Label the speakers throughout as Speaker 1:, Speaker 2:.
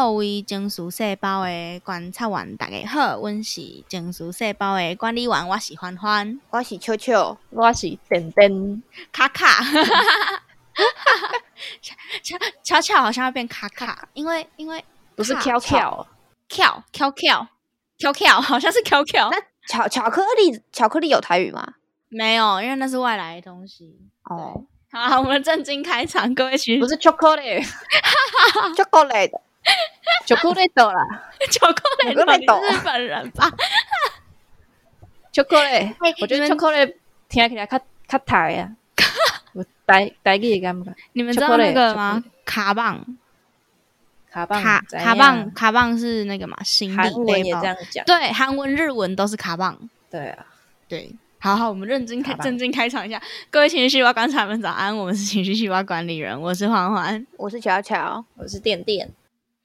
Speaker 1: 各位情绪细胞的观察员，大家好，阮是情绪细胞的管理员，我是欢欢，
Speaker 2: 我是秋秋，
Speaker 3: 我是点点
Speaker 1: 卡卡，巧巧巧好像要变卡卡，因为因为
Speaker 3: 不是跳跳
Speaker 1: 跳跳跳跳跳，好像是跳跳。
Speaker 2: 那巧巧克力巧克力有台语吗？
Speaker 1: 没有，因为那是外来的东西。
Speaker 2: 哦，
Speaker 1: 好，我们正经开场，各位
Speaker 3: 不是 chocolate，
Speaker 2: 巧克力的
Speaker 3: ，chocolate 啦
Speaker 1: 巧克力
Speaker 2: 巧克力
Speaker 1: 你是日本人吧？
Speaker 3: chocolate，我觉得
Speaker 1: 你们
Speaker 3: chocolate 听起来较较 台啊，我台台语的感觉，
Speaker 1: 你们知道那个吗？卡棒，
Speaker 3: 卡棒
Speaker 1: 卡棒，卡棒是那个嘛？行李背包对，韩文、日文都是卡棒。
Speaker 3: 对啊，
Speaker 1: 对，好好，我们认真开
Speaker 3: 卡棒
Speaker 1: 正经开场一下。各位情绪细胞观察们早安，我们是情绪细胞管理人，我是欢欢。
Speaker 2: 我是巧巧，
Speaker 3: 我是电电，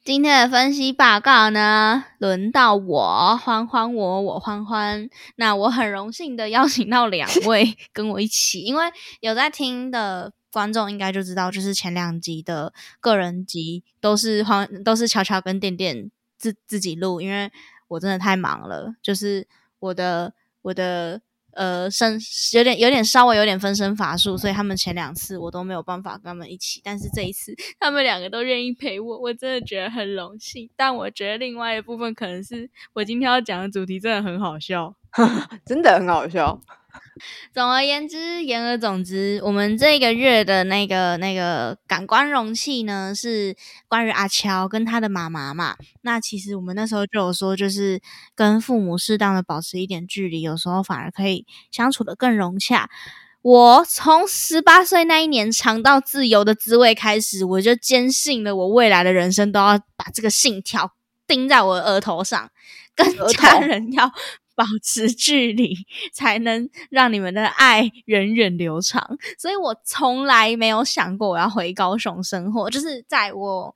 Speaker 1: 今天的分析报告呢，轮到我欢欢我我欢欢。那我很荣幸的邀请到两位跟我一起，因为有在听的观众应该就知道，就是前两集的个人集都是欢都是巧巧跟电电自自己录，因为我真的太忙了，就是我的我的。呃，身有点有点稍微有点分身乏术，所以他们前两次我都没有办法跟他们一起，但是这一次他们两个都愿意陪我，我真的觉得很荣幸。但我觉得另外一部分可能是我今天要讲的主题真的很好笑。
Speaker 2: 真的很好笑。
Speaker 1: 总而言之，言而总之，我们这个月的那个那个感官容器呢，是关于阿乔跟他的妈妈嘛。那其实我们那时候就有说，就是跟父母适当的保持一点距离，有时候反而可以相处的更融洽。我从十八岁那一年尝到自由的滋味开始，我就坚信了，我未来的人生都要把这个信条钉在我的额头上，跟家人要 保持距离，才能让你们的爱源远流长。所以我从来没有想过我要回高雄生活，就是在我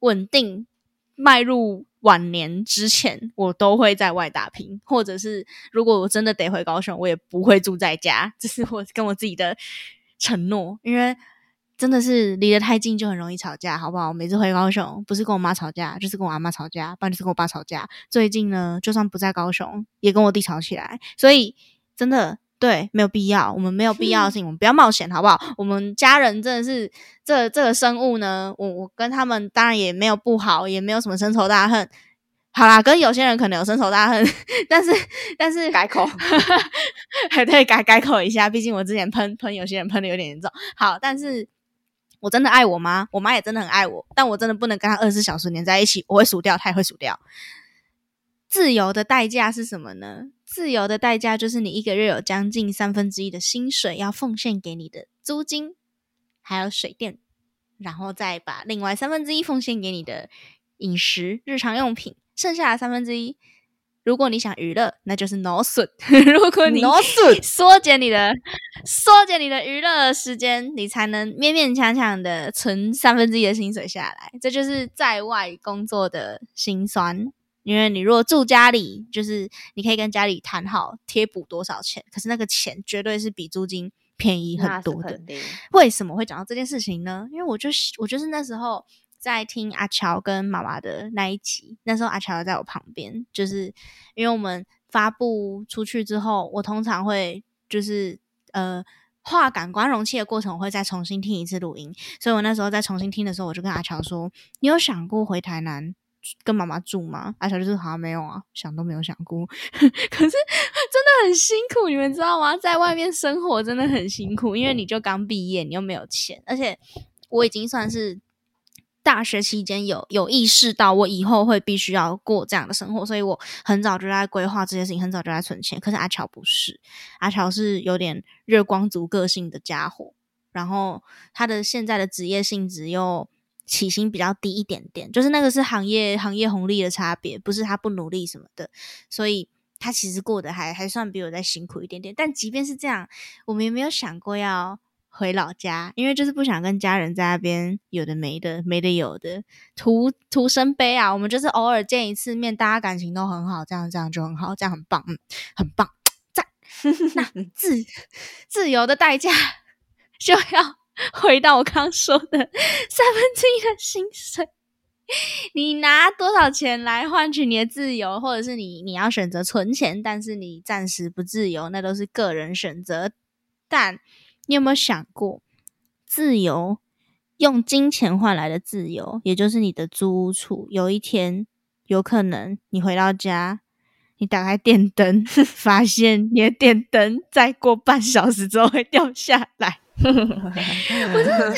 Speaker 1: 稳定迈入晚年之前，我都会在外打拼，或者是如果我真的得回高雄，我也不会住在家，这是我跟我自己的承诺，因为。真的是离得太近就很容易吵架，好不好？每次回高雄，不是跟我妈吵架，就是跟我阿妈吵架，不然就是跟我爸吵架。最近呢，就算不在高雄，也跟我弟吵起来。所以真的对，没有必要，我们没有必要的事情，我们不要冒险，好不好？我们家人真的是这这个生物呢，我我跟他们当然也没有不好，也没有什么深仇大恨。好啦，跟有些人可能有深仇大恨，但是但是
Speaker 2: 改口，
Speaker 1: 还对改改口一下，毕竟我之前喷喷有些人喷的有点严重。好，但是我真的爱我妈，我妈也真的很爱我，但我真的不能跟她二十四小时黏在一起，我会数掉，她也会数掉。自由的代价是什么呢？自由的代价就是你一个月有将近三分之一的薪水要奉献给你的租金，还有水电，然后再把另外三分之一奉献给你的饮食、日常用品，剩下的三分之一，如果你想娱乐，那就是 no 损；如果你
Speaker 2: no 损
Speaker 1: 缩减你的缩减你的娱乐时间，你才能勉勉强强的存三分之一的薪水下来。这就是在外工作的辛酸。因为你如果住家里，就是你可以跟家里谈好贴补多少钱，可是那个钱绝对是比租金便宜很多的。为什么会讲到这件事情呢？因为我就是我就是那时候在听阿乔跟妈妈的那一集，那时候阿乔在我旁边，就是因为我们发布出去之后，我通常会就是呃。画感官容器的过程，我会再重新听一次录音，所以我那时候在重新听的时候，我就跟阿乔说：“你有想过回台南跟妈妈住吗？”阿乔就是好像没有啊，想都没有想过。可是真的很辛苦，你们知道吗？在外面生活真的很辛苦，因为你就刚毕业，你又没有钱，而且我已经算是大学期间有有意识到我以后会必须要过这样的生活，所以我很早就在规划这些事情，很早就在存钱。可是阿乔不是，阿乔是有点月光族个性的家伙，然后他的现在的职业性质又起薪比较低一点点，就是那个是行业行业红利的差别，不是他不努力什么的，所以他其实过得还还算比我再辛苦一点点。但即便是这样，我们也没有想过要回老家，因为就是不想跟家人在那边有的没的没的有的，图图生悲啊。我们就是偶尔见一次面，大家感情都很好，这样这样就很好，这样很棒，嗯，很棒，赞。那 自自由的代价就要 回到我刚刚说的三分之一的薪水。你拿多少钱来换取你的自由，或者是你你要选择存钱，但是你暂时不自由，那都是个人选择。但你有没有想过，自由用金钱换来的自由，也就是你的租屋处，有一天有可能你回到家，你打开电灯，发现你的电灯再过半小时之后会掉下来。我真的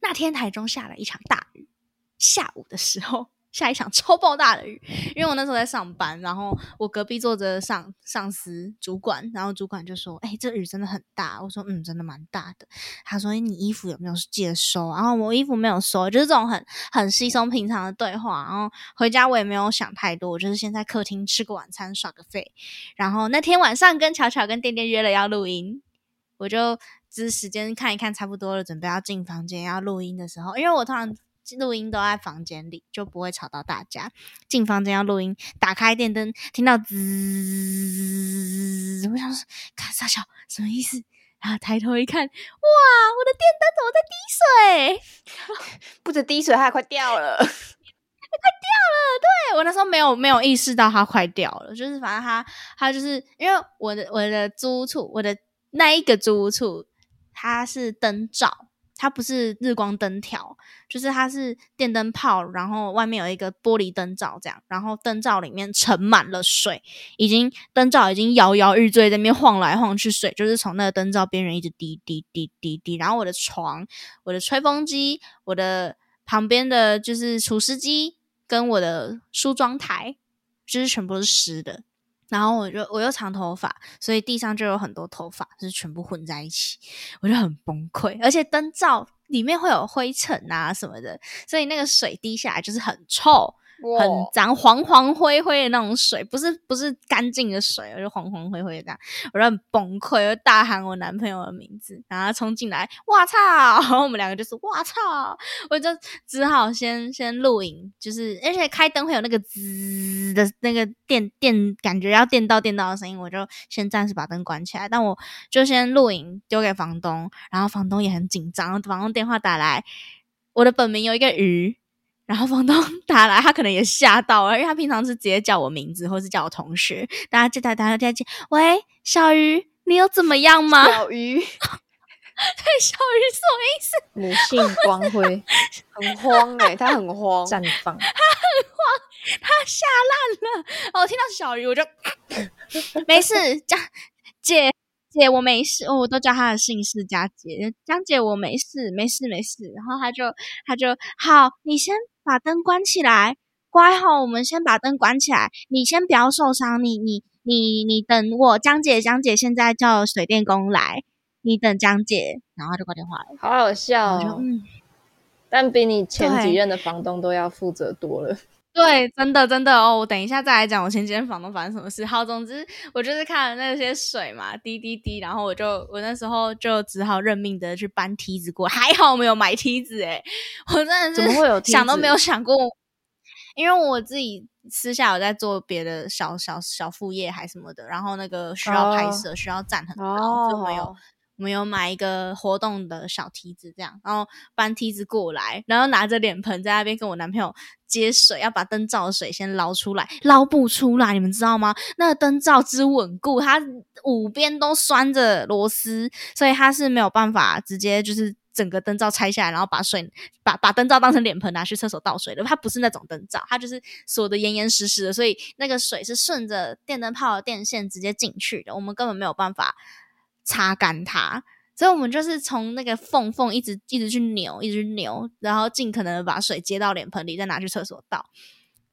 Speaker 1: 那天台中下了一场大雨，下午的时候下一场 超爆大的雨，因为我那时候在上班，然后我隔壁坐着上上司主管，然后主管就说：“哎、这雨真的很大。”我说：“嗯，真的蛮大的。”他说：“你衣服有没有记得收？”然后我衣服没有收，就是这种很很稀松平常的对话。然后回家我也没有想太多，我就是先在客厅吃个晚餐，耍个废。然后那天晚上跟巧巧跟店店约了要录音，我就只是时间看一看差不多了，准备要进房间要录音的时候，因为我突然录音都在房间里，就不会吵到大家。进房间要录音，打开电灯，听到滋，我想说，看傻小什么意思？然后抬头一看，哇，我的电灯怎么在滴水？
Speaker 2: 不止滴水，还快掉了。
Speaker 1: 对我那时候没有没有意识到它快掉了，就是反正它它就是因为我的我的租屋处，我的那一个租屋处它是灯罩，它不是日光灯条，就是它是电灯泡，然后外面有一个玻璃灯罩这样，然后灯罩里面盛满了水，已经灯罩已经摇摇欲坠，在那边晃来晃去，水就是从那个灯罩边缘一直滴滴滴滴滴，然后我的床、我的吹风机、我的旁边的就是除湿机跟我的梳妆台，就是全部都是湿的。然后我就我又长头发，所以地上就有很多头发，就是全部混在一起，我就很崩溃。而且灯罩里面会有灰尘啊什么的，所以那个水滴下来就是很臭。很脏、黄黄灰灰的那种水，不是不是干净的水，就黄黄灰灰的这样，我就很崩溃，我就大喊我男朋友的名字，然后冲进来，哇操！然后我们两个就是哇操，我就只好先先录影，就是而且开灯会有那个滋的那个电电，感觉要电到电到的声音，我就先暂时把灯关起来，但我就先录影丢给房东，然后房东也很紧张，房东电话打来，我的本名有一个鱼。然后房东 打来，他可能也吓到了，因为他平常是直接叫我名字或是叫我同学，大家就打打打打接，喂，小鱼，你有怎么样吗？
Speaker 2: 小鱼
Speaker 1: 对，小鱼什么意思？
Speaker 3: 母性光辉
Speaker 2: 很慌哎、他很慌。
Speaker 3: 绽放，
Speaker 1: 他很慌，他吓烂了。哦，我听到小鱼我就没事，江姐姐我没事，哦我都叫他的姓氏佳姐，江姐我没事，没事没事。然后他就他就好，你先把灯关起来，乖吼，我们先把灯关起来，你先不要受伤，你你你你等我，江姐江姐现在叫水电工来，你等江姐，然后他就挂电话了。
Speaker 3: 好好笑哦。
Speaker 1: 嗯。
Speaker 3: 但比你前几任的房东都要负责多了。
Speaker 1: 对，真的真的哦，我等一下再来讲我前几天房东发生什么事。好，总之我就是看了那些水嘛，滴滴滴，然后我就我那时候就只好认命的去搬梯子过，还好我没有买梯子诶，我真的是
Speaker 3: 怎么会有梯
Speaker 1: 想都没有想过，因为我自己私下有在做别的小小小副业还什么的，然后那个需要拍
Speaker 3: 哦
Speaker 1: 摄，需要站很高，所以我们有
Speaker 2: 哦，
Speaker 1: 我们有买一个活动的小梯子，这样，然后搬梯子过来，然后拿着脸盆在那边跟我男朋友接水，要把灯罩的水先捞出来，捞不出来，你们知道吗？那个灯罩之稳固，它五边都拴着螺丝，所以它是没有办法直接就是。整个灯罩拆下来，然后把水把把灯罩当成脸盆拿去厕所倒水的，它不是那种灯罩，它就是锁的严严实实的，所以那个水是顺着电灯泡的电线直接进去的，我们根本没有办法擦干它，所以我们就是从那个缝缝一直一直去扭，一直扭，然后尽可能把水接到脸盆里，再拿去厕所倒，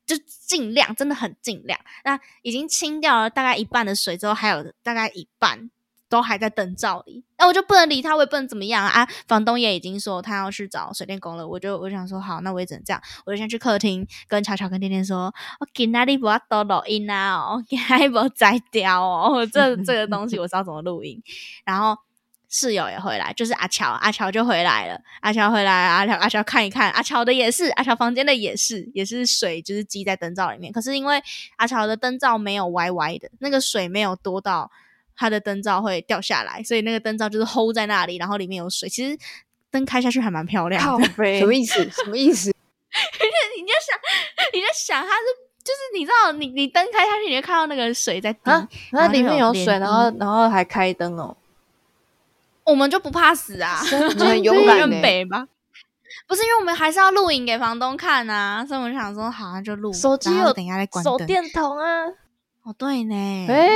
Speaker 1: 就尽量真的很尽量。那已经清掉了大概一半的水之后，还有大概一半。都还在灯罩里，那我就不能理他，我也不能怎么样啊！房东也已经说他要去找水电工了，我就我想说好，那我也只能这样，我就先去客厅跟巧巧跟天天说，我今天里不要多录音啊哦，今天不摘掉哦，这这个东西我知道怎么录音。然后室友也回来，就是阿乔，阿乔就回来了，阿乔回来，阿乔阿乔看一看，阿乔的也是，阿乔房间的也是，也是水就是积在灯罩里面，可是因为阿乔的灯罩没有歪歪的，那个水没有多到。它的灯罩会掉下来，所以那个灯罩就是 hold 在那里，然后里面有水。其实灯开下去还蛮漂亮的。
Speaker 2: 什么意思？什么意思？
Speaker 1: 你就想，你就想它是就是你知道，你你灯开下去，你就看到那个水在滴，
Speaker 3: 啊？那里面有水，
Speaker 1: 然
Speaker 3: 然后然后还开灯哦。
Speaker 1: 我们就不怕死啊，
Speaker 2: 你很勇敢
Speaker 1: 北吧。不是因为我们还是要录影给房东看啊，所以我们想说好像就录，
Speaker 3: 手机有
Speaker 1: 等一下再关灯。
Speaker 3: 手电筒啊，
Speaker 1: 哦，对呢，
Speaker 3: 哎，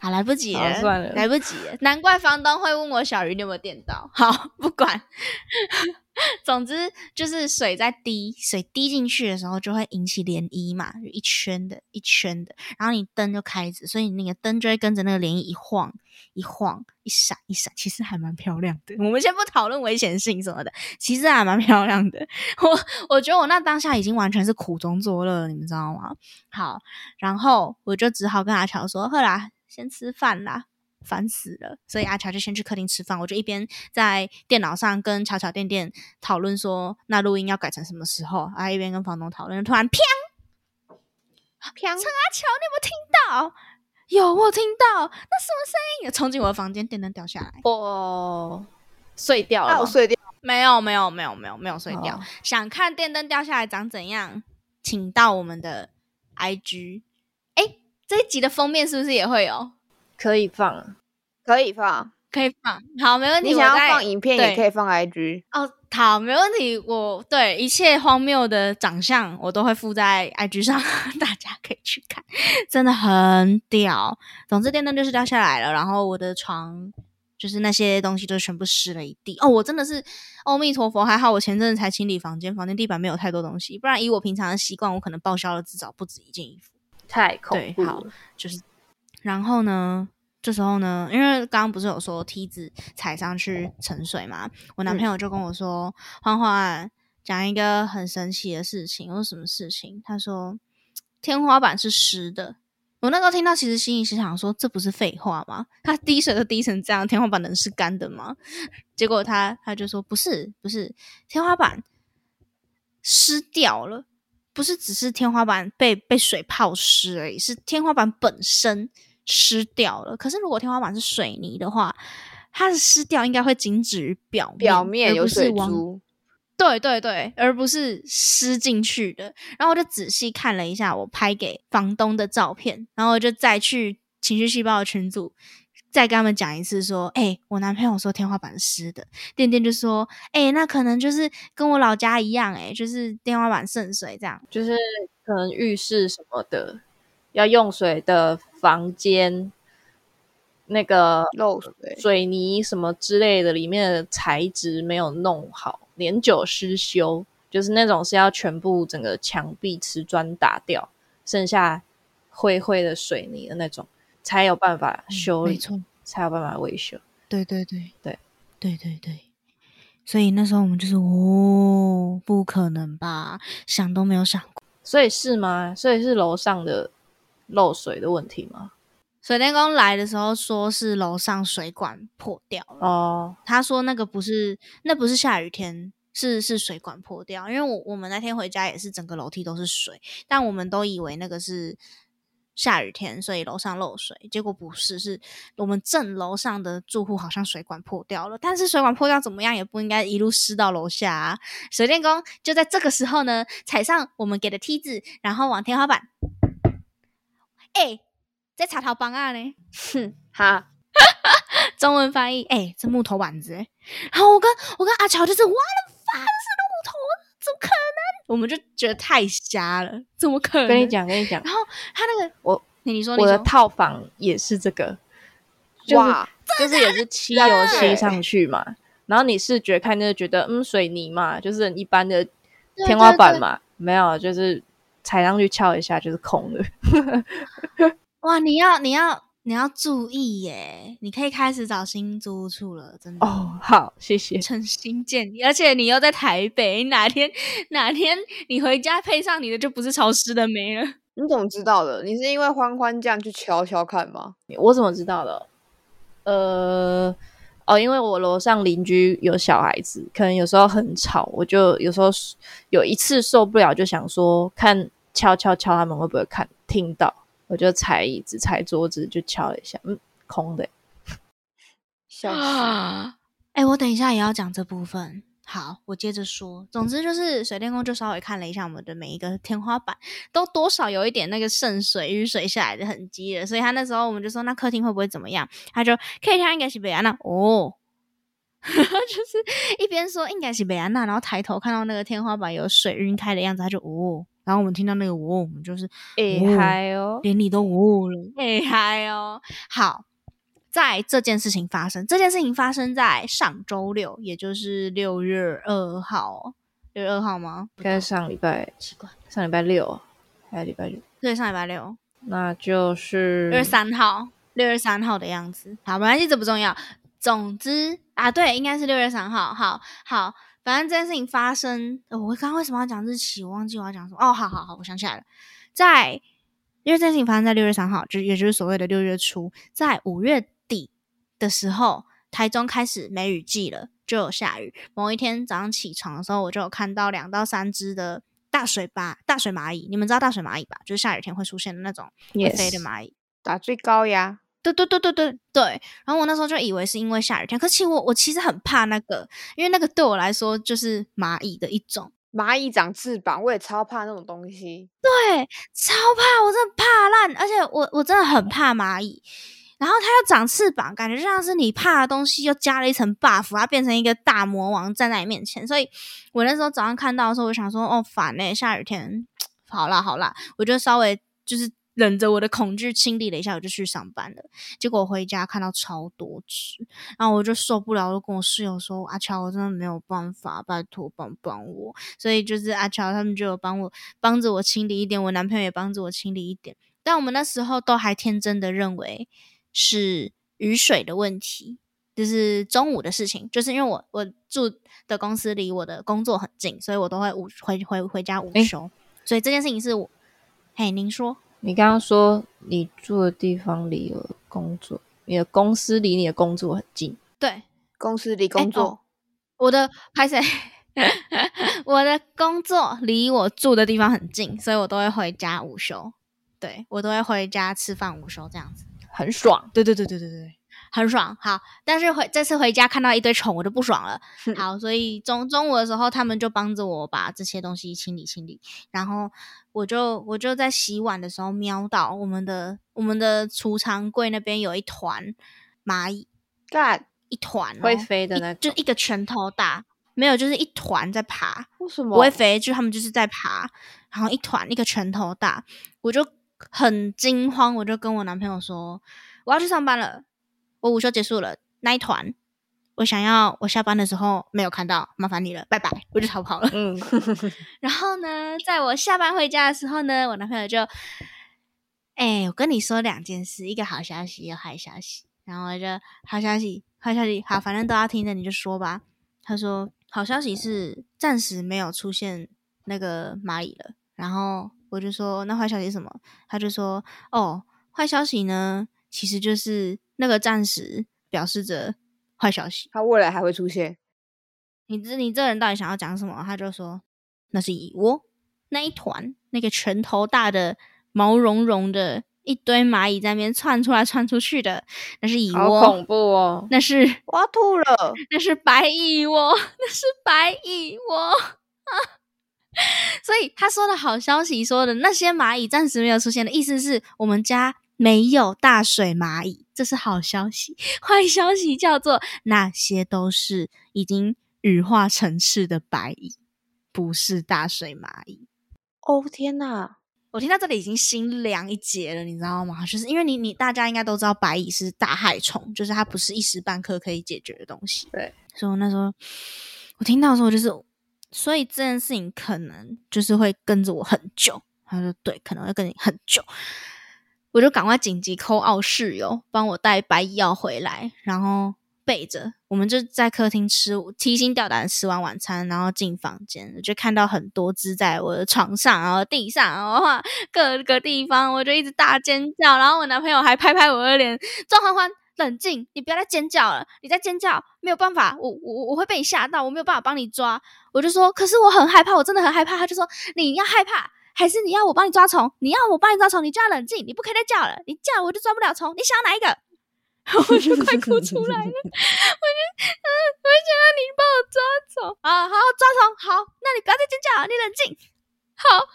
Speaker 1: 好来不及了，
Speaker 3: 好算了
Speaker 1: 来不及了。难怪房东会问我小鱼你有没有电到。好，不管，总之就是水在滴，水滴进去的时候就会引起涟漪嘛，就一圈的，一圈的，然后你灯就开着，所以你那个灯就会跟着那个涟漪一晃一晃，一闪一闪，其实还蛮漂亮的。我们先不讨论危险性什么的，其实还蛮漂亮的。我我觉得我那当下已经完全是苦中作乐了，你们知道吗？好，然后我就只好跟阿乔说：“呵啦，先吃饭啦。”烦死了，所以阿乔就先去客厅吃饭，我就一边在电脑上跟巧巧店店讨论说，那录音要改成什么时候，啊，一边跟房东讨论，突然砰，
Speaker 2: 砰！
Speaker 1: 阿乔，你有没有听到？有，我有听到，那什么声音？冲进我的房间，电灯掉下来。
Speaker 3: 哦，碎掉了，
Speaker 2: 那我碎掉。
Speaker 1: 没有，没有，没有，没有，没有碎掉。
Speaker 3: 哦
Speaker 1: 想看电灯掉下来长怎样，请到我们的 IG。哎，这一集的封面是不是也会有？
Speaker 3: 可以放。
Speaker 2: 可以放，
Speaker 1: 可以放，好，没问题。
Speaker 2: 你想要放影片也可以放 IG。
Speaker 1: 哦，好，没问题。我对一切荒谬的长相，我都会附在 IG 上，大家可以去看，真的很屌。总之，电灯就是掉下来了，然后我的床就是那些东西都全部湿了一地。哦，我真的是 阿弥陀佛，还好我前阵子才清理房间，房间地板没有太多东西，不然以我平常的习惯，我可能报销了至少不止一件衣服。
Speaker 3: 太恐怖
Speaker 1: 对好
Speaker 3: 了。
Speaker 1: 就是，然后呢，这时候呢，因为刚刚不是有说梯子踩上去沉水嘛，我男朋友就跟我说：“欢欢讲一个很神奇的事情。”我说：“什么事情？”他说：“天花板是湿的。”我那时候听到，其实心里是想说：“这不是废话吗？它滴水都滴成这样，天花板能是干的吗？” 结果他他就说：“不是，不是，天花板湿掉了。”不是只是天花板被被水泡湿而已，是天花板本身湿掉了。可是如果天花板是水泥的话，它的湿掉应该会仅止于表面，
Speaker 2: 表面有水珠，
Speaker 1: 对对对，而不是湿进去的。然后我就仔细看了一下我拍给房东的照片，然后我就再去情绪细胞的群组。再跟他们讲一次，说，哎、我男朋友说天花板是湿的，店店就说，哎、那可能就是跟我老家一样、哎，就是天花板渗水这样。
Speaker 3: 就是可能浴室什么的要用水的房间，那个
Speaker 2: 漏水。
Speaker 3: 水泥什么之类的，里面的材质没有弄好，年久失修，就是那种是要全部整个墙壁瓷砖打掉，剩下灰灰的水泥的那种，才有办法修理，
Speaker 1: 没错，
Speaker 3: 才有办法维修。
Speaker 1: 对对对
Speaker 3: 对
Speaker 1: 对对对，所以那时候我们就是哦，不可能吧，想都没有想过。
Speaker 3: 所以是吗？所以是楼上的漏水的问题吗？
Speaker 1: 水电工来的时候说是楼上水管破掉了，
Speaker 3: 哦，
Speaker 1: 他说那个不是那不是下雨天，是是水管破掉。因为我我们那天回家也是整个楼梯都是水，但我们都以为那个是下雨天，所以楼上漏水，结果不是，是我们正楼上的住户好像水管破掉了，但是水管破掉怎么样也不应该一路湿到楼下啊。水电工就在这个时候呢，踩上我们给的梯子，然后往天花板，哎、在插头帮啊呢。
Speaker 2: 哼，哈，
Speaker 1: 中文翻译，哎、这木头板子、欸，然后我跟我跟阿乔就是，我的发是木头，怎么可能？我们就觉得太瞎了，怎么可能？
Speaker 3: 跟你，讲，跟你讲，
Speaker 1: 然后他那个，
Speaker 3: 我
Speaker 1: 你你说
Speaker 3: 我的套房也是这个，就是
Speaker 2: 哇，
Speaker 3: 就是也是漆油漆上去嘛，然后你视觉看就觉得嗯水泥嘛，就是很一般的天花板
Speaker 1: 对
Speaker 3: 嘛，没有，就是踩上去敲一下就是空的。
Speaker 1: 哇，你要你要你要注意耶，你可以开始找新租处了，真的。
Speaker 3: 哦，好，谢谢。
Speaker 1: 诚心建议，而且你又在台北，哪天哪天你回家配上你的就不是潮湿的煤了。
Speaker 2: 你怎么知道的？你是因为欢欢这样去敲敲看吗？
Speaker 3: 我怎么知道的？呃，哦，因为我楼上邻居有小孩子，可能有时候很吵，我就有时候有一次受不了，就想说看敲敲敲他们会不会看听到，我就踩椅子、踩桌子就敲了一下，嗯，空的。
Speaker 2: 笑死！
Speaker 1: 啊！哎、我等一下也要讲这部分，好，我接着说。总之就是水电工就稍微看了一下我们的每一个天花板，都多少有一点那个渗水、雨水下来的痕迹了。所以他那时候我们就说，那客厅会不会怎么样？他就可以听应该是北安娜哦，就是一边说应该是北安娜，然后抬头看到那个天花板有水晕开的样子，他就哦。然后我们听到那个哦，我们就是
Speaker 3: 哎
Speaker 1: 哦
Speaker 3: 嗨哦，
Speaker 1: 连你都哦了，哎嗨哦，好。在这件事情发生，这件事情发生在上周六，也就是六月二号，六月二号吗？
Speaker 3: 应该上礼拜奇怪，上礼拜六还是礼拜六？
Speaker 1: 对，上礼拜六，
Speaker 3: 那就是
Speaker 1: 六月三号，六月三号的样子。好，没关系，这不重要。总之啊，对，应该是六月三号。好好，反正这件事情发生，呃我刚刚为什么要讲日期？我忘记我要讲什么。哦，好好好，我想起来了，在因为这件事情发生在六月三号，就也就是所谓的六月初，在五月底的时候，台中开始梅雨季了，就有下雨。某一天早上起床的时候，我就有看到两到三只的大水蚂大水蚂蚁。你们知道大水蚂蚁吧？就是下雨天会出现的那种会飞的蚂蚁。
Speaker 2: 打最高呀，
Speaker 1: 对对对对对对，然后我那时候就以为是因为下雨天，可其实我我其实很怕那个，因为那个对我来说就是蚂蚁的一种，
Speaker 2: 蚂蚁长翅膀，我也超怕那种东西。
Speaker 1: 对，超怕，我真的怕烂，而且我我真的很怕蚂蚁。然后它又长翅膀，感觉就像是你怕的东西又加了一层 buff，它变成一个大魔王站在你面前。所以我那时候早上看到的时候，我想说，哦，烦呢、下雨天，好啦好啦，我就稍微就是忍着我的恐惧清理了一下，我就去上班了。结果我回家看到超多只，然后我就受不了，我就跟我室友说：“阿乔，我真的没有办法，拜托帮帮我。”所以就是阿乔他们就有帮我帮着我清理一点，我男朋友也帮着我清理一点。但我们那时候都还天真的认为是雨水的问题，就是中午的事情。就是因为我我住的公司离我的工作很近，所以我都会午回回回家午
Speaker 3: 诶
Speaker 1: 休。所以这件事情是我，嘿，您说
Speaker 3: 你刚刚说你住的地方离了工作，你的公司离你的工作很近，
Speaker 1: 对？
Speaker 2: 公司离工
Speaker 1: 哦
Speaker 2: 作，
Speaker 1: 我的拍谁？我的工作离我住的地方很近，所以我都会回家午休。对我都会回家吃饭午休这样子。
Speaker 3: 很爽。
Speaker 1: 对对对对对对，很爽。好，但是回这次回家看到一堆虫，我就不爽了。好，所以中中午的时候，他们就帮着我把这些东西清理清理，然后我就我就在洗碗的时候瞄到我们的我们的储藏柜那边有一团蚂蚁，
Speaker 2: 干
Speaker 1: 一团、哦、
Speaker 3: 会飞的
Speaker 1: 一
Speaker 3: 那种
Speaker 1: 就一个拳头大，没有，就是一团在爬。
Speaker 2: 为什么
Speaker 1: 不会飞，就他们就是在爬，然后一团一个拳头大，我就很惊慌，我就跟我男朋友说我要去上班了，我午休结束了，那一团我想要我下班的时候没有看到，麻烦你了，拜拜，我就逃跑了。
Speaker 3: 嗯，
Speaker 1: 然后呢，在我下班回家的时候呢，我男朋友就，哎、我跟你说两件事，一个好消息，一个坏消息。然后我就好消息，坏消息，好，反正都要听的，你就说吧。他说好消息是暂时没有出现那个蚂蚁了。然后我就说那坏消息是什么？他就说哦，坏消息呢，其实就是那个暂时表示着坏消息。
Speaker 2: 他未来还会出现？
Speaker 1: 你这你这人到底想要讲什么？他就说那是蚁窝，那一团那个拳头大的毛茸茸的一堆蚂蚁在那边窜出来窜出去的，那是蚁
Speaker 3: 好
Speaker 1: 窝
Speaker 3: 恐，怖哦！
Speaker 1: 那是
Speaker 2: 我要吐了。
Speaker 1: 那是白蚁窝，那是白蚁窝。所以他说的好消息说的那些蚂蚁暂时没有出现的意思是我们家没有大水蚂蚁，这是好消息。坏消息叫做那些都是已经羽化成翅的白蚁，不是大水蚂蚁。
Speaker 2: 哦天哪！
Speaker 1: 我听到这里已经心凉一截了，你知道吗？就是因为你你大家应该都知道白蚁是大害虫，就是它不是一时半刻可以解决的东西。
Speaker 3: 对，
Speaker 1: 所以我那时候我听到的时候就是，所以这件事情可能就是会跟着我很久。他说对，可能会跟你很久。我就赶快紧急 call out 室友，帮我带白药回来，然后备着。我们就在客厅吃，提心吊胆地吃完晚餐，然后进房间，我就看到很多只在我的床上，然后地上，然后各个地方，我就一直大尖叫。然后我男朋友还拍拍我的脸，庄欢欢。冷静，你不要再尖叫了！你再尖叫没有办法，我我我会被你吓到，我没有办法帮你抓。我就说，可是我很害怕，我真的很害怕。他就说，你要害怕，还是你要我帮你抓虫？你要我帮你抓虫，你就要冷静，你不可以再叫了，你叫我就抓不了虫。你想要哪一个？我就快哭出来了，我就，嗯，我想要你帮我抓虫。好好抓虫，好，那你不要再尖叫了，你冷静。好，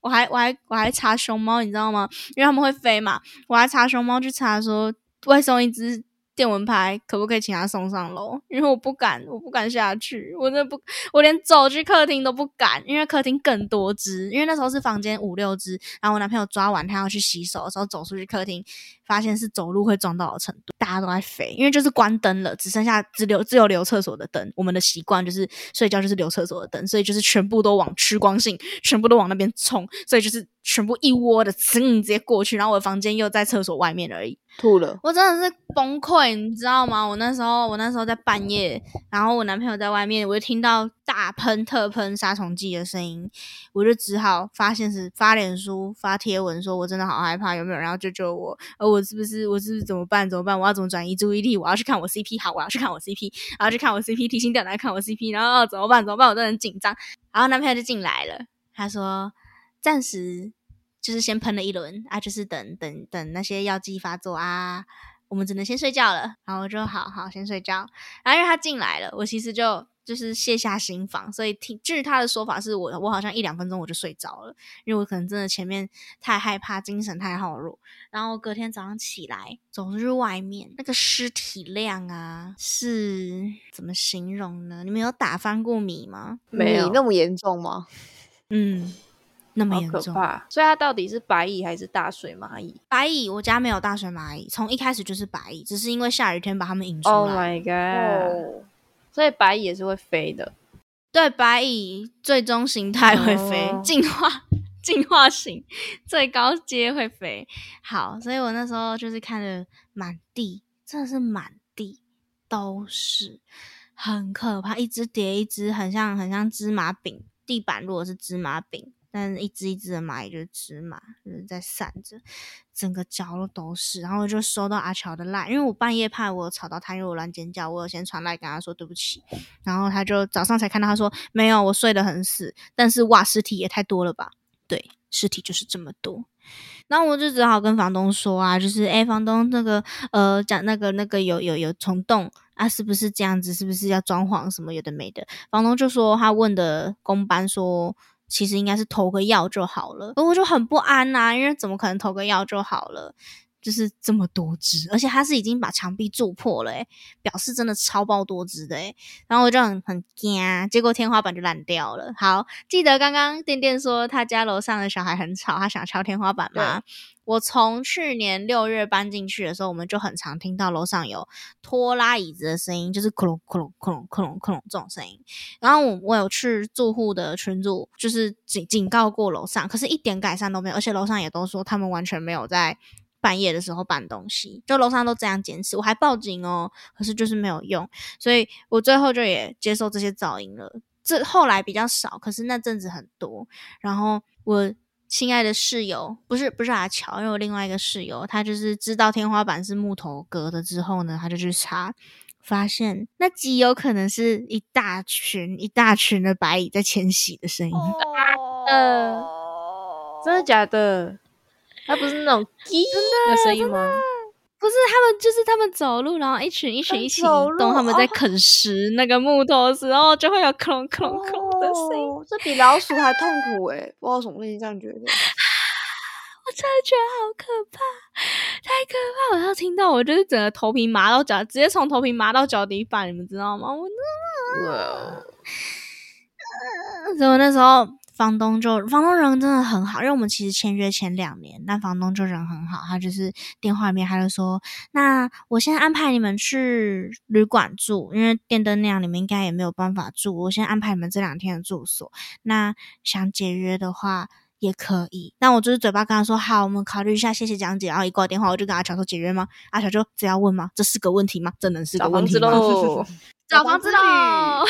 Speaker 1: 我还我还我还查熊猫，你知道吗？因为他们会飞嘛，我还查熊猫去查说外送一只电蚊拍可不可以请他送上楼，因为我不敢，我不敢下去，我真的不，我连走去客厅都不敢，因为客厅更多只，因为那时候是房间五六只，然后我男朋友抓完他要去洗手的时候走出去客厅，发现是走路会撞到的程度，大家都在飞，因为就是关灯了，只剩下只留只有留厕所的灯，我们的习惯就是睡觉就是留厕所的灯，所以就是全部都往趋光性，全部都往那边冲，所以就是全部一窝的噌直接过去，然后我的房间又在厕所外面而已。
Speaker 2: 吐了，
Speaker 1: 我真的是崩溃，你知道吗？我那时候，我那时候在半夜，然后我男朋友在外面，我就听到大喷特喷杀虫剂的声音，我就只好发现是发脸书发贴文，说我真的好害怕，有没有人要救救我？而我是不是我是不是怎么办？怎么办？我要怎么转移注意力？我要去看我 CP，好，我要去看我 CP，然后去看我 CP，提心吊胆看我 CP，然后怎么办？怎么办？我都很紧张。然后男朋友就进来了，他说暂时。就是先喷了一轮啊，就是等等等那些药剂发作啊，我们只能先睡觉了。然后我就好好先睡觉。然后因为他进来了，我其实就就是卸下心防，所以听据他的说法是我我好像一两分钟我就睡着了，因为我可能真的前面太害怕，精神太耗弱。然后隔天早上起来走出外面，那个尸体量啊，是怎么形容呢？你们有打翻过米吗？
Speaker 3: 没有
Speaker 2: 那么严重吗？
Speaker 1: 嗯。那么严重，
Speaker 3: 所以它到底是白蚁还是大水蚂蚁？
Speaker 1: 白蚁，我家没有大水蚂蚁，从一开始就是白蚁，只是因为下雨天把它们引出来。
Speaker 3: Oh my god！所以白蚁也是会飞的。
Speaker 1: 对，白蚁最终形态会飞，进化进化型最高阶会飞。好，所以我那时候就是看着满地，真的是满地都是，很可怕，一只叠一只，很像很像芝麻饼。地板如果是芝麻饼。但一只一只的蚂蚁就是芝麻，就是在散着，整个角落都是。然后我就收到阿乔的赖，因为我半夜怕我吵到他，因为我乱尖叫，我有先传赖跟他说对不起。然后他就早上才看到，他说没有，我睡得很死。但是哇，尸体也太多了吧？对，尸体就是这么多。然后我就只好跟房东说啊，就是哎，房东那个呃，讲那个那个有有有虫洞啊，是不是这样子？是不是要装潢什么有的没的？房东就说他问的工班说。其实应该是投个药就好了，我就很不安呐，因为怎么可能投个药就好了？就是这么多只，而且它是已经把墙壁做破了，诶表示真的超爆多只的，诶然后我就很很惊，结果天花板就烂掉了。好，记得刚刚店店说他家楼上的小孩很吵，他想敲天花板吗？我从去年六月搬进去的时候，我们就很常听到楼上有拖拉椅子的声音，就是克隆克隆克隆克隆克隆这种声音。然后我我有去住户的群组，就是警警告过楼上，可是一点改善都没有，而且楼上也都说他们完全没有在。半夜的时候搬东西，就楼上都这样坚持，我还报警哦，可是就是没有用，所以我最后就也接受这些噪音了。这后来比较少，可是那阵子很多。然后我亲爱的室友，不是不是阿乔，因为我另外一个室友，他就是知道天花板是木头隔的之后呢，他就去查，发现那极有可能是一大群一大群的白蚁在迁徙的声音。
Speaker 3: 呃，真的假的？它不是那种 滴的声音吗？
Speaker 1: 不是，他们就是他们走路，然后一群一群一起移动，他们在啃食那个木头的时候，就会有克隆克隆克隆的声音。
Speaker 2: 这比老鼠还痛苦诶不知道什么会这样觉得。
Speaker 1: 我真的觉得好可怕，太可怕！我要听到，我就是整个头皮麻到脚，直接从头皮麻到脚底板，你们知道吗？我真的，所以我那时候。房东就房东人真的很好，因为我们其实签约前两年，那房东就人很好，他就是电话里面他就说：“那我先安排你们去旅馆住，因为电灯那样你们应该也没有办法住，我先安排你们这两天的住所。那想解约的话也可以。那我就是嘴巴跟他说好，我们考虑一下，谢谢讲解。然后一挂电话，我就跟阿乔说解约吗？阿乔就只要问吗？这是个问题吗？这能是个问题吗？
Speaker 2: 找房子喽！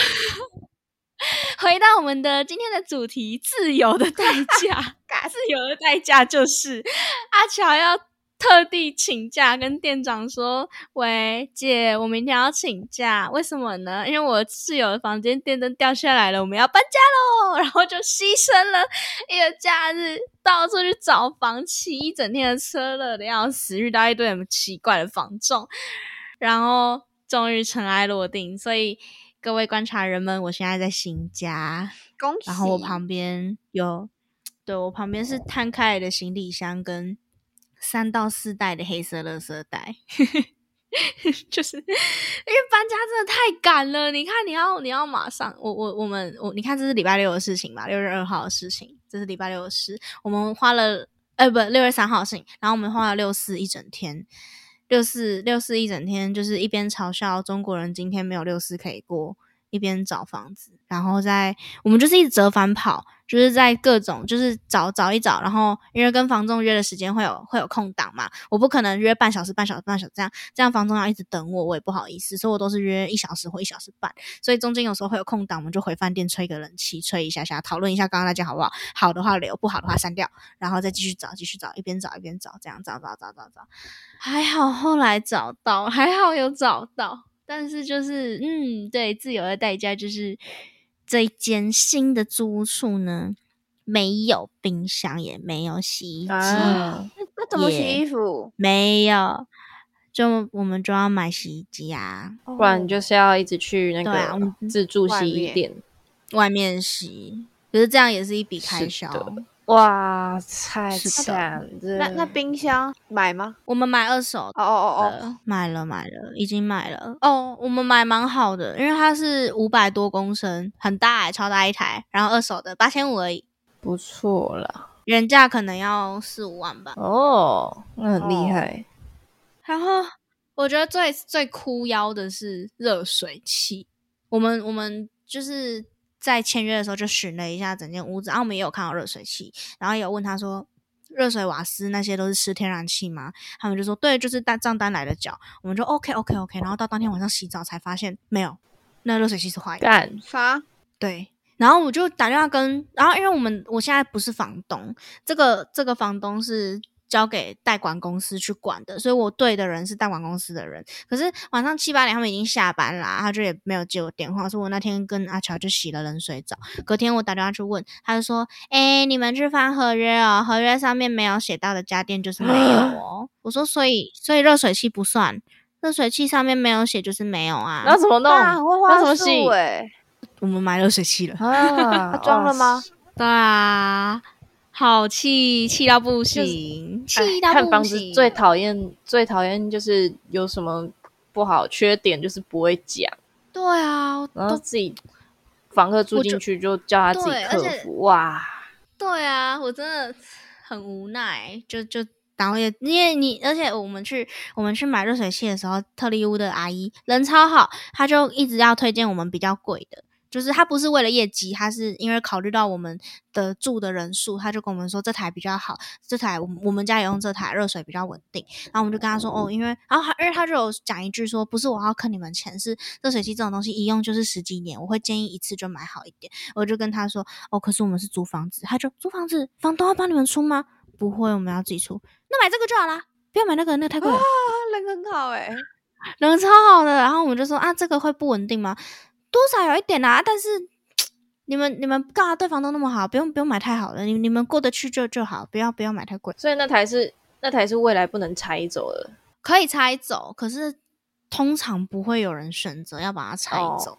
Speaker 1: 回到我们的今天的主题，自由的代价。自由的代价就是阿乔要特地请假，跟店长说：“喂，姐，我明天要请假，为什么呢？因为我室友的房间电灯掉下来了，我们要搬家喽。然后就牺牲了一个假日，到处去找房，骑一整天的车，热的要死，遇到一堆很奇怪的房仲，然后终于尘埃落定，所以。”各位观察人们，我现在在新家，
Speaker 2: 恭喜！
Speaker 1: 然后我旁边有，对我旁边是摊开来的行李箱跟三到四袋的黑色垃圾袋。就是因为搬家真的太赶了，你看你要你要马上，我我我们我你看这是礼拜六的事情吧，六月二号的事情，这是礼拜六的事，我们花了呃不六月三号的事情，然后我们花了六四一整天，六四六四一整天就是一边嘲笑中国人今天没有六四可以过。一边找房子，然后在我们就是一直折返跑，就是在各种就是找找一找，然后因为跟房东约的时间会有会有空档嘛，我不可能约半小时半小时半小时这样，这样房东要一直等我，我也不好意思，所以我都是约一小时或一小时半，所以中间有时候会有空档，我们就回饭店吹个冷气，吹一下下，讨论一下刚刚那家好不好，好的话留，不好的话删掉，然后再继续找继续找，一边找一边找，这样找找找找找，还好后来找到，还好有找到。但是就是，嗯，对，自由的代价就是这一间新的租屋处呢，没有冰箱，也没有洗衣机，
Speaker 2: 那怎么洗衣服？
Speaker 1: 没有，就我们就要买洗衣机啊，
Speaker 3: 不然就是要一直去那个自助洗衣店
Speaker 1: 外面洗，可是这样也是一笔开销。
Speaker 3: 哇，太惨了！
Speaker 2: 那那冰箱买吗？
Speaker 1: 我们买二手。
Speaker 2: 哦哦哦哦，
Speaker 1: 买了买了，已经买了。哦，我们买蛮好的，因为它是五百多公升，很大哎，超大一台。然后二手的八千五而已，
Speaker 3: 不错了。
Speaker 1: 原价可能要四五万吧。
Speaker 3: 哦，那很厉害。
Speaker 1: 然后我觉得最最哭腰的是热水器。我们我们就是。在签约的时候就巡了一下整间屋子，然后我们也有看到热水器，然后有问他说热水瓦斯那些都是吃天然气吗？他们就说对，就是单账单来的缴，我们就 OK OK OK，然后到当天晚上洗澡才发现没有，那热水器是坏的。
Speaker 3: 干
Speaker 2: 啥？
Speaker 1: 对，然后我就打电话跟，然后因为我们我现在不是房东，这个这个房东是。交给代管公司去管的，所以我对的人是代管公司的人。可是晚上七八点他们已经下班啦，他就也没有接我电话。所以我那天跟阿乔就洗了冷水澡，隔天我打电话去问，他就说：“哎，你们去翻合约哦，合约上面没有写到的家电就是没有哦。”我说：“所以所以热水器不算，热水器上面没有写就是没有啊。”
Speaker 3: 那怎么弄？啊那怎么洗？
Speaker 1: 我们买热水器了
Speaker 2: 啊？装了吗？
Speaker 1: 对啊。好气，气到不行，气到不行。
Speaker 3: 看房子最讨厌，最讨厌就是有什么不好、缺点，就是不会讲。
Speaker 1: 对啊，
Speaker 3: 然后自己房客住进去就叫他自己克服。哇，
Speaker 1: 对啊，我真的很无奈。就就然后也因为你，而且我们去我们去买热水器的时候，特利屋的阿姨人超好，她就一直要推荐我们比较贵的。就是他不是为了业绩，他是因为考虑到我们的住的人数，他就跟我们说这台比较好，这台我我们家也用这台，热水比较稳定。然后我们就跟他说哦，因为然后他因为他就有讲一句说，不是我要坑你们钱，是热水器这种东西一用就是十几年，我会建议一次就买好一点。我就跟他说哦，可是我们是租房子，他就租房子，房东要帮你们出吗？不会，我们要自己出。那买这个就好啦，不要买那个，那个太贵了。
Speaker 2: 人很好哎，
Speaker 1: 人超好的。然后我们就说啊，这个会不稳定吗？多少有一点啦，但是 你们你们干嘛对房东那么好？不用不用买太好了，你你们过得去就就好，不要不要买太贵。
Speaker 3: 所以那台是那台是未来不能拆走的，
Speaker 1: 可以拆走，可是通常不会有人选择要把它拆走，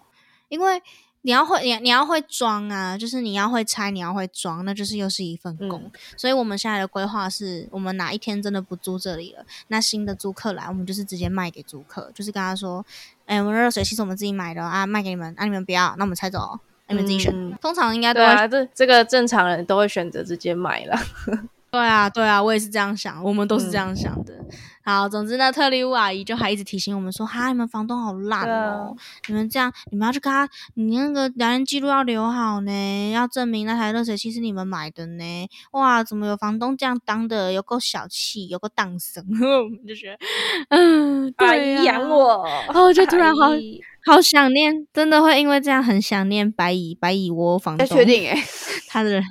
Speaker 1: 因为。你要会，你你要会装啊，就是你要会拆，你要会装，那就是又是一份工。所以我们现在的规划是，我们哪一天真的不租这里了，那新的租客来，我们就是直接卖给租客，就是跟他说，哎，我们热水器是我们自己买的啊，卖给你们，啊，你们不要，那我们拆走，你们自己选。通常应该
Speaker 3: 对啊，这这个正常人都会选择直接买了。
Speaker 1: 对啊，对啊，我也是这样想，我们都是这样想的。好，总之呢，特利乌阿姨就还一直提醒我们说：“哈，你们房东好烂哦，你们这样，你们要去跟他，你那个聊天记录要留好呢，要证明那台热水器是你们买的呢。哇，怎么有房东这样当的？有够小气，有够荡生。我们就觉得，嗯，
Speaker 3: 阿姨养我，
Speaker 1: 然后就突然好好想念，真的会因为这样很想念白蚁白蚁窝房东。
Speaker 2: 确定诶，
Speaker 1: 他的。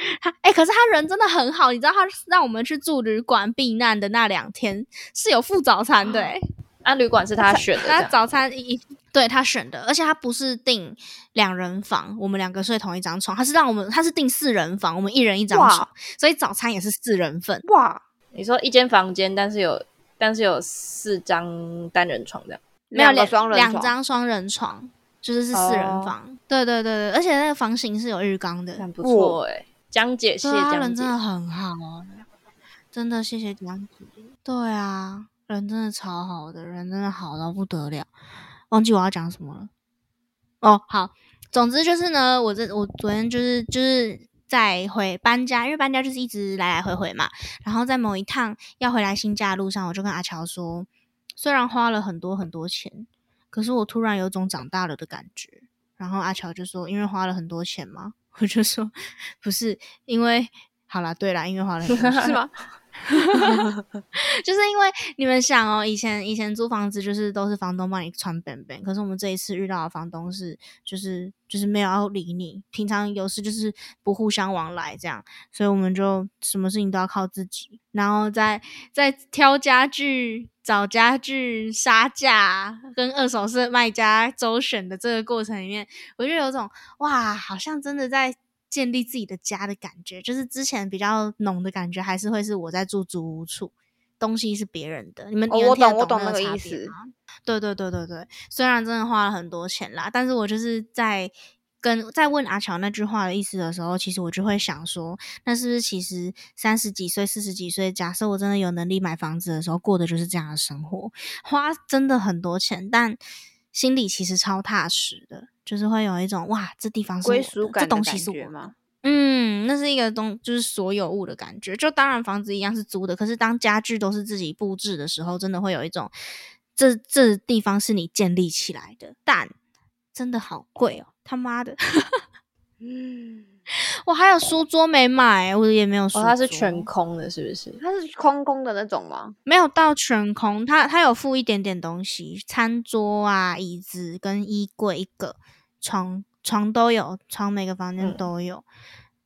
Speaker 1: 他哎，可是他人真的很好，你知道他让我们去住旅馆避难的那两天是有付早餐的哎，
Speaker 3: 那旅馆是他选的，
Speaker 1: 他早餐一对他选的，而且他不是订两人房，我们两个睡同一张床，他是让我们他是订四人房，我们一人一张床，所以早餐也是四人份
Speaker 2: 哇。
Speaker 3: 你说一间房间，但是有但是有四张单人床这样，
Speaker 1: 没有两
Speaker 2: 双人
Speaker 1: 两张双人床。就是是四人
Speaker 3: 哦
Speaker 1: 房。对对对对，而且那个房型是有浴缸的。
Speaker 3: 很不错哎、江姐，谢谢
Speaker 1: 人真。的很好哦，真的谢谢江姐。对啊，人真的超好的，人真的好到不得了。忘记我要讲什么了。哦，好，总之就是呢，我这我昨天就是就是在回搬家，因为搬家就是一直来来回回嘛。然后在某一趟要回来新家的路上，我就跟阿乔说，虽然花了很多很多钱，可是我突然有种长大了的感觉。然后阿乔就说，因为花了很多钱吗？我就说不是，因为好啦，对啦，因为华人
Speaker 2: 是吗？
Speaker 1: 就是因为你们想哦，以前以前租房子就是都是房东帮你穿本本，可是我们这一次遇到的房东是就是就是没有要理你，平常有事就是不互相往来这样，所以我们就什么事情都要靠自己，然后在在挑家具、找家具、杀价跟二手市卖家周旋的这个过程里面，我就有种哇，好像真的在建立自己的家的感觉，就是之前比较浓的感觉，还是会是我在住租屋处，东西是别人的。你们
Speaker 2: 哦我懂我懂
Speaker 1: 那
Speaker 2: 个意思
Speaker 1: 吗对对对对对，虽然真的花了很多钱啦，但是我就是在。跟在问阿乔那句话的意思的时候，其实我就会想说，那是不是其实三十几岁、四十几岁，假设我真的有能力买房子的时候，过的就是这样的生活，花真的很多钱，但心里其实超踏实的，就是会有一种哇，这地方
Speaker 2: 归属感这
Speaker 1: 东西是我
Speaker 2: 吗？
Speaker 1: 嗯，那是一个东，就是所有物的感觉。就当然房子一样是租的，可是当家具都是自己布置的时候，真的会有一种这这地方是你建立起来的。但真的好贵哦，他妈的！
Speaker 2: 嗯，
Speaker 1: 我还有书桌没买，我也没有书
Speaker 3: 哦，它是全空的，是不是？
Speaker 2: 它是空空的那种吗？
Speaker 1: 没有到全空，它它有附一点点东西，餐桌啊、椅子跟衣柜一个，床床都有，床每个房间
Speaker 3: 嗯
Speaker 1: 都有。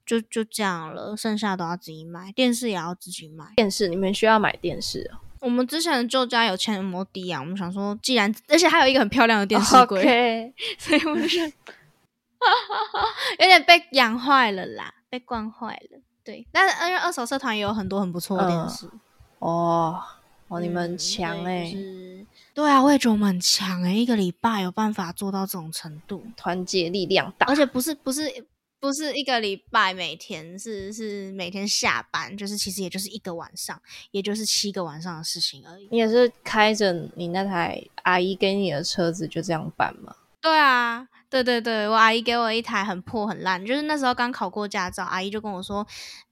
Speaker 1: 就就这样了，剩下都要自己买，电视也要自己买。
Speaker 3: 电视，你们需要买电视哦。
Speaker 1: 我们之前的旧家有签 MOD 啊，我们想说，既然而且还有一个很漂亮的电视 柜所以我们就有点被养坏了啦，被惯坏了。对，但是因为二手社团也有很多很不错的电视，
Speaker 3: 哦，哦，你们强哎、
Speaker 1: 对就是对啊，我也觉得我们很强哎、一个礼拜有办法做到这种程度，
Speaker 3: 团结力量大
Speaker 1: 而。且不是不是不是一个礼拜每天，是是每天下班，就是其实也就是一个晚上，也就是七个晚上的事情而已。
Speaker 3: 你也是开着你那台阿姨给你的车子就这样办吗？
Speaker 1: 对啊，对对对，我阿姨给我一台很破很烂，就是那时候刚考过驾照，阿姨就跟我说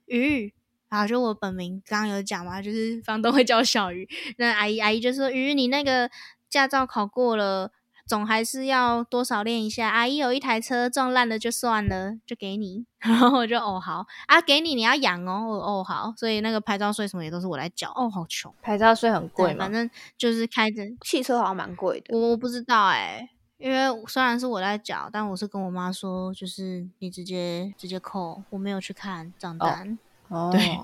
Speaker 1: 鱼。然后就我本名刚刚有讲嘛，就是房东会叫小鱼。那阿姨阿姨就说：“鱼，你那个驾照考过了，总还是要多少练一下。阿姨有一台车撞烂了就算了，就给你。”然后我就哦好啊，给你你要养哦，我哦好。所以那个牌照税什么也都是我来缴。哦，好穷，
Speaker 3: 牌照税很贵
Speaker 1: 反？正就是开着
Speaker 2: 汽车好像蛮贵的。
Speaker 1: 我我不知道哎、因为虽然是我在缴，但我是跟我妈说，就是你直接直接扣，我没有去看账单。
Speaker 3: 哦，
Speaker 1: 对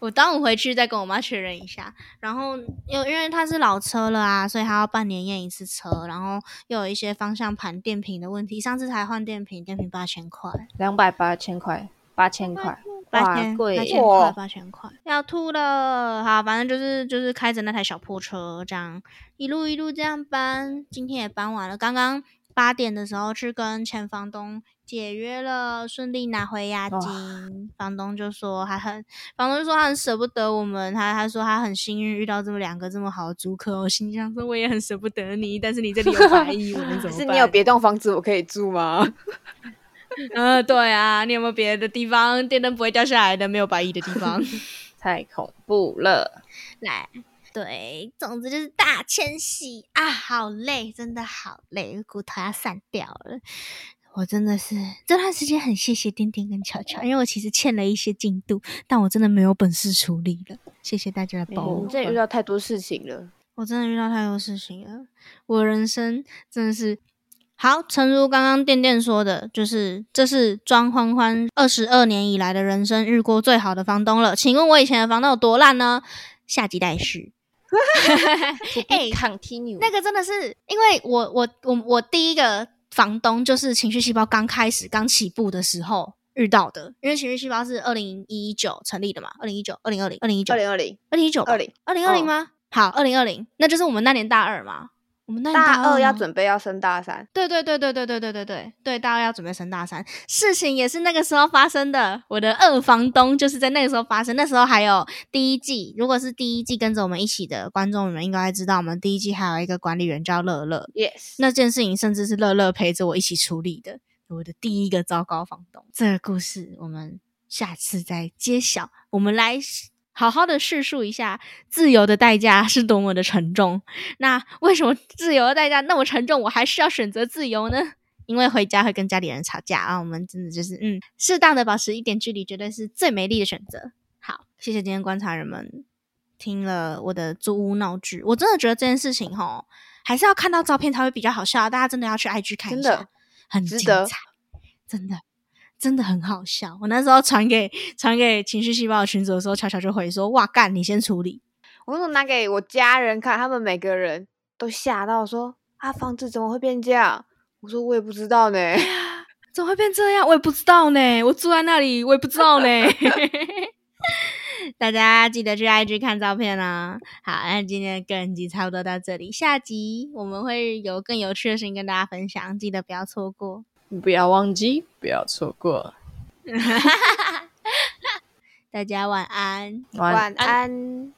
Speaker 1: 我端午回去再跟我妈确认一下。然后又因为它是老车了啊，所以它要半年验一次车，然后又有一些方向盘电瓶的问题。上次才换电瓶，电瓶八千块，
Speaker 3: 两百八千块，八千块，哇，
Speaker 1: 八千八千块，
Speaker 2: 哇
Speaker 1: 八千块，要吐了。好，反正就是就是开着那台小破车，这样一路一路这样搬。今天也搬完了，刚刚八点的时候去跟前房东解约了，顺利拿回押金。房东就说他很，房东就说他很舍不得我们，他他说他很幸运遇到这么两个这么好的租客。我心想说我也很舍不得你，但是你这里有 百亿，我能怎么办？
Speaker 2: 可是你有别栋房子我可以住吗？
Speaker 1: 嗯，对啊，你有没有别的地方电灯不会掉下来的没有白蚁的地方？
Speaker 3: 太恐怖了。
Speaker 1: 来，对，总之就是大迁徙啊，好累，真的好累，骨头要散掉了。我真的是这段时间很谢谢丁丁跟巧巧，因为我其实欠了一些进度，但我真的没有本事处理了。谢谢大家的包容
Speaker 2: 你，真的遇到太多事情了。
Speaker 1: 我真的遇到太多事情了，我人生真的是好。诚如刚刚店店说的，就是这是庄欢欢二十二年以来的人生遇过最好的房东了。请问我以前的房东有多烂呢？下集待续。哎
Speaker 3: continue
Speaker 1: 那个真的是，因为我我我我第一个房东就是情绪细胞刚开始刚起步的时候遇到的，因为情绪细胞是二零一九成立的嘛，二零一九、二零二零、二零一九
Speaker 2: 二、零二零，
Speaker 1: 二零一九、
Speaker 2: 二零，
Speaker 1: 二零二零
Speaker 2: 哦
Speaker 1: 吗？好，二零二零，那就是我们那年大二嘛。我们那
Speaker 2: 大二要准备要升大三，
Speaker 1: 对对对对对对对对对对，大二要准备升大三，事情也是那个时候发生的。我的二房东就是在那个时候发生，那时候还有第一季，如果是第一季跟着我们一起的观众，你们应该知道，我们第一季还有一个管理员叫乐乐
Speaker 2: ，Yes，
Speaker 1: 那件事情甚至是乐乐陪着我一起处理的，我的第一个糟糕房东。这个故事我们下次再揭晓。我们来好好的叙述一下自由的代价是多么的沉重。那为什么自由的代价那么沉重，我还是要选择自由呢？因为回家会跟家里人吵架啊，我们真的就是嗯，适当的保持一点距离，绝对是最美丽的选择。好，谢谢今天观察人们听了我的租屋闹剧，我真的觉得这件事情吼，还是要看到照片才会比较好笑，大家真的要去 IG 看一下，
Speaker 2: 真的
Speaker 1: 很精彩，真的真的很好笑。我那时候传给传给情绪细胞的群组的时候，巧巧就回说：“哇干，你先处理。
Speaker 2: 我那时候拿给我家人看，他们每个人都吓到说：“啊，房子怎么会变这样？”我说：“我也不知道呢。
Speaker 1: 怎么会变这样？我也不知道呢。我住在那里，我也不知道呢。大家记得去 IG 看照片啊！好，那今天的个人集差不多到这里，下集我们会有更有趣的事情跟大家分享，记得不要错过。
Speaker 3: 不要忘记，不要错过。
Speaker 1: 大家晚安。”
Speaker 3: 晚
Speaker 2: 晚安。